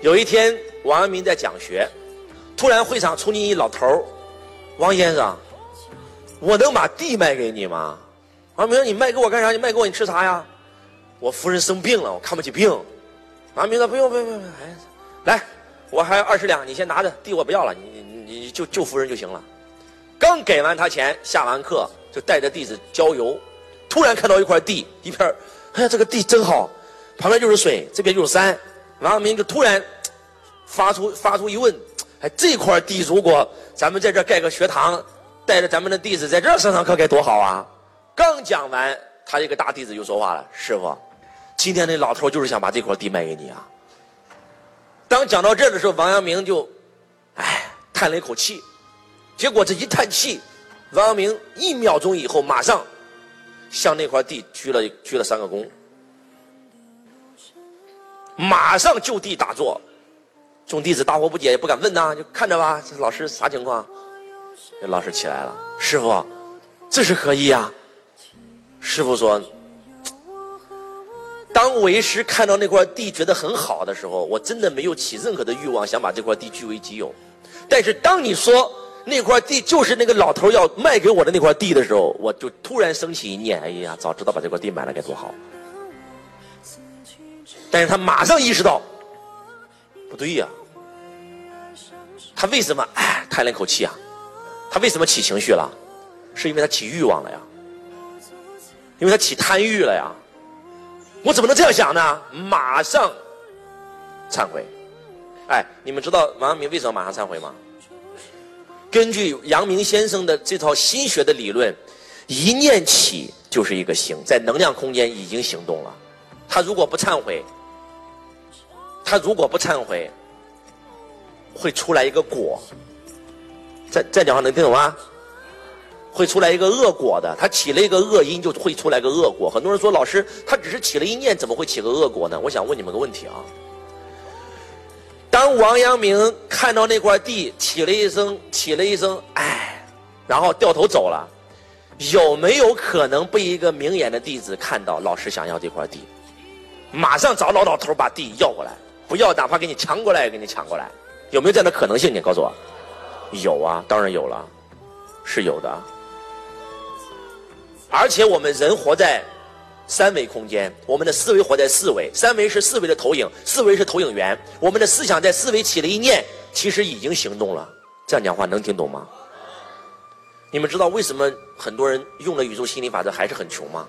有一天，王阳明在讲学，突然会场冲进一老头王先生，我能把地卖给你吗？”王阳明说：“你卖给我干啥？你卖给我你吃啥呀？”我夫人生病了，我看不起病。王阳明说：“不用不用不用，哎，来，我还有二十两，你先拿着，地我不要了，你你你就救夫人就行了。”刚给完他钱，下完课就带着弟子郊游，突然看到一块地，一片哎呀，这个地真好，旁边就是水，这边就是山。王阳明就突然发出发出疑问：哎，这块地如果咱们在这盖个学堂，带着咱们的弟子在这上上课该多好啊！刚讲完，他一个大弟子就说话了：“师傅。”今天那老头就是想把这块地卖给你啊！当讲到这的时候，王阳明就，唉，叹了一口气。结果这一叹气，王阳明一秒钟以后，马上向那块地鞠了鞠了三个躬，马上就地打坐。众弟子大惑不解，也不敢问呐，就看着吧。这老师啥情况？这老师起来了，师傅，这是何意呀？师傅说。当为师看到那块地觉得很好的时候，我真的没有起任何的欲望想把这块地据为己有。但是当你说那块地就是那个老头要卖给我的那块地的时候，我就突然升起一念：哎呀，早知道把这块地买了该多好！但是他马上意识到，不对呀，他为什么哎叹了一口气啊？他为什么起情绪了？是因为他起欲望了呀？因为他起贪欲了呀？我怎么能这样想呢？马上忏悔！哎，你们知道王阳明为什么马上忏悔吗？根据阳明先生的这套心学的理论，一念起就是一个行，在能量空间已经行动了。他如果不忏悔，他如果不忏悔，会出来一个果。再再讲话能听懂吗？会出来一个恶果的，他起了一个恶因，就会出来个恶果。很多人说，老师，他只是起了一念，怎么会起个恶果呢？我想问你们个问题啊。当王阳明看到那块地，起了一声，起了一声，哎，然后掉头走了，有没有可能被一个明眼的弟子看到，老师想要这块地，马上找老老头把地要过来，不要哪怕给你抢过来也给你抢过来，有没有这样的可能性？你告诉我，有啊，当然有了，是有的。而且我们人活在三维空间，我们的思维活在四维。三维是四维的投影，四维是投影源。我们的思想在四维起了一念，其实已经行动了。这样讲话能听懂吗？你们知道为什么很多人用了宇宙心理法则还是很穷吗？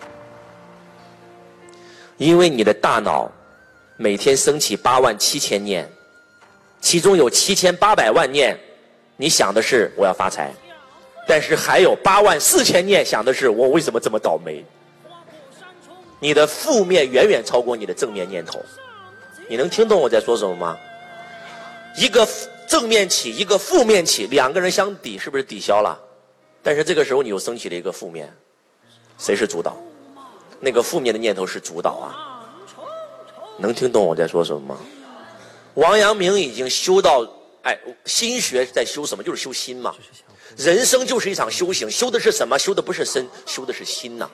因为你的大脑每天升起八万七千念，其中有七千八百万念，你想的是我要发财。但是还有八万四千念想的是我为什么这么倒霉？你的负面远远超过你的正面念头，你能听懂我在说什么吗？一个正面起，一个负面起，两个人相抵，是不是抵消了？但是这个时候你又升起了一个负面，谁是主导？那个负面的念头是主导啊！能听懂我在说什么吗？王阳明已经修到，哎，心学在修什么？就是修心嘛。人生就是一场修行，修的是什么？修的不是身，修的是心呐。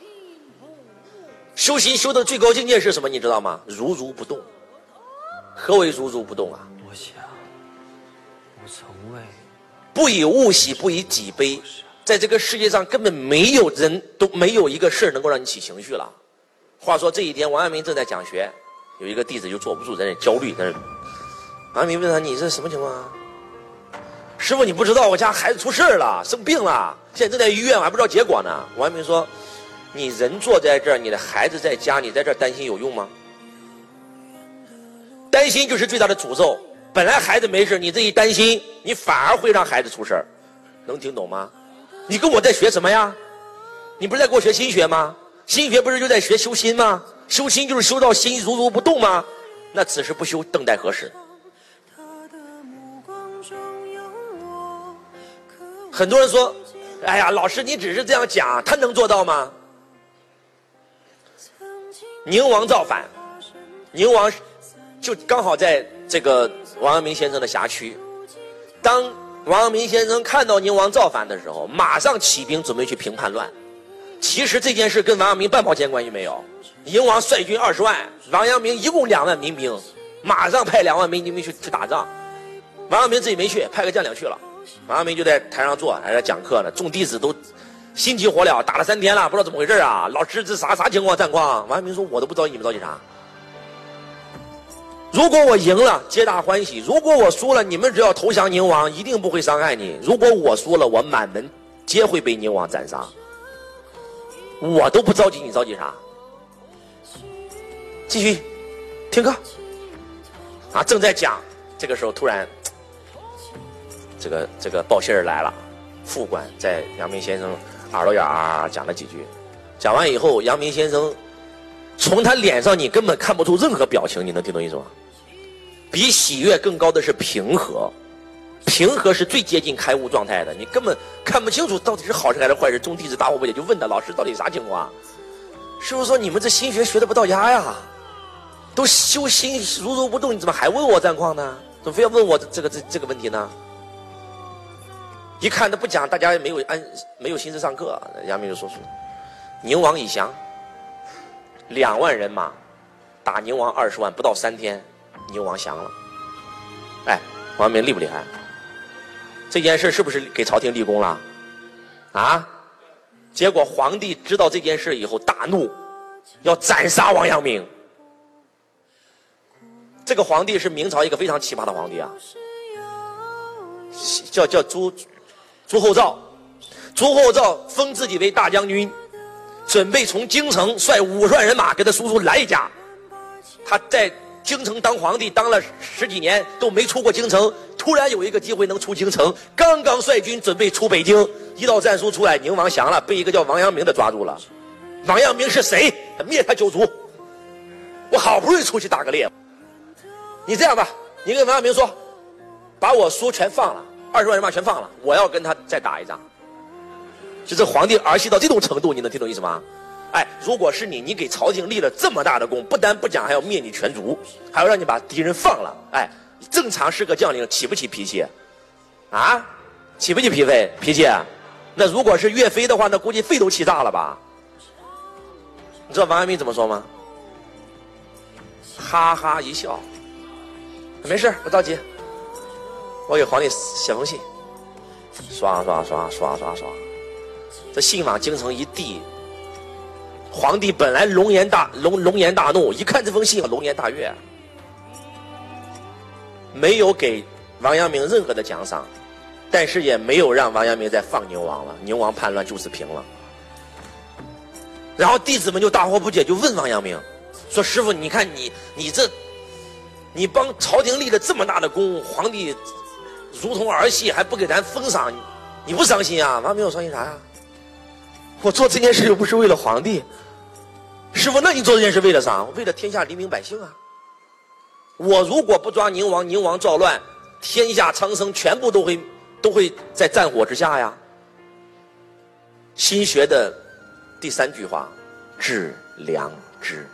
修行修的最高境界是什么？你知道吗？如如不动。何为如如不动啊？我想，我从未不以物喜，不以己悲。在这个世界上，根本没有人都没有一个事能够让你起情绪了。话说这一天，王阳明正在讲学，有一个弟子就坐不住，在那焦虑，在那。王阳明问他：“你这什么情况啊？”师傅，你不知道我家孩子出事了，生病了，现在正在医院，我还不知道结果呢。王阳明说：“你人坐在这儿，你的孩子在家，你在这儿担心有用吗？担心就是最大的诅咒。本来孩子没事，你这一担心，你反而会让孩子出事。能听懂吗？你跟我在学什么呀？你不是在给我学心学吗？心学不是就在学修心吗？修心就是修到心如如不动吗？那此时不修，等待何时？”很多人说：“哎呀，老师，你只是这样讲，他能做到吗？”宁王造反，宁王就刚好在这个王阳明先生的辖区。当王阳明先生看到宁王造反的时候，马上起兵准备去平叛乱。其实这件事跟王阳明半毛钱关系没有。宁王率军二十万，王阳明一共两万民兵，马上派两万民兵去去打仗。王阳明自己没去，派个将领去了。王阳明就在台上坐，还在讲课呢。众弟子都心急火燎，打了三天了，不知道怎么回事啊！老师，这啥啥情况？战况？王阳明说：“我都不着急，你们着急啥？如果我赢了，皆大欢喜；如果我输了，你们只要投降宁王，一定不会伤害你。如果我输了，我满门皆会被宁王斩杀。我都不着急，你着急啥？继续听课啊！正在讲，这个时候突然。”这个这个报信儿来了，副官在阳明先生耳朵眼儿讲了几句，讲完以后，阳明先生从他脸上你根本看不出任何表情，你能听懂意思吗？比喜悦更高的是平和，平和是最接近开悟状态的，你根本看不清楚到底是好事还是坏事。众弟子大惑不解，就问他老师到底啥情况？师傅说你们这心学学的不到家呀，都修心如如不动，你怎么还问我战况呢？怎么非要问我这个这这个问题呢？一看他不讲，大家也没有安没有心思上课。杨明就说出：“宁王已降，两万人马打宁王二十万，不到三天，宁王降了。哎，王明厉不厉害？这件事是不是给朝廷立功了？啊？结果皇帝知道这件事以后大怒，要斩杀王阳明。这个皇帝是明朝一个非常奇葩的皇帝啊，叫叫朱。”朱厚照，朱厚照封自己为大将军，准备从京城率五十万人马给他叔叔来一家。他在京城当皇帝当了十几年都没出过京城，突然有一个机会能出京城，刚刚率军准备出北京，一道战书出来，宁王降了，被一个叫王阳明的抓住了。王阳明是谁？灭他九族。我好不容易出去打个猎，你这样吧，你跟王阳明说，把我书全放了。二十万人马全放了，我要跟他再打一仗。就这皇帝儿戏到这种程度，你能听懂意思吗？哎，如果是你，你给朝廷立了这么大的功，不但不讲，还要灭你全族，还要让你把敌人放了。哎，正常是个将领，起不起脾气？啊，起不起脾肺脾气？那如果是岳飞的话，那估计肺都气炸了吧？你知道王阳明怎么说吗？哈哈一笑，没事，不着急。我给皇帝写封信，刷刷刷刷刷刷，这信往京城一递，皇帝本来龙颜大龙龙颜大怒，一看这封信龙颜大悦，没有给王阳明任何的奖赏，但是也没有让王阳明再放宁王了，宁王叛乱就此平了。然后弟子们就大惑不解，就问王阳明，说师傅，你看你你这，你帮朝廷立了这么大的功，皇帝。如同儿戏，还不给咱封赏，你不伤心啊？王阳明，我伤心啥呀？我做这件事又不是为了皇帝，师傅，那你做这件事为了啥？为了天下黎民百姓啊！我如果不抓宁王，宁王造乱，天下苍生全部都会都会在战火之下呀。心学的第三句话，致良知。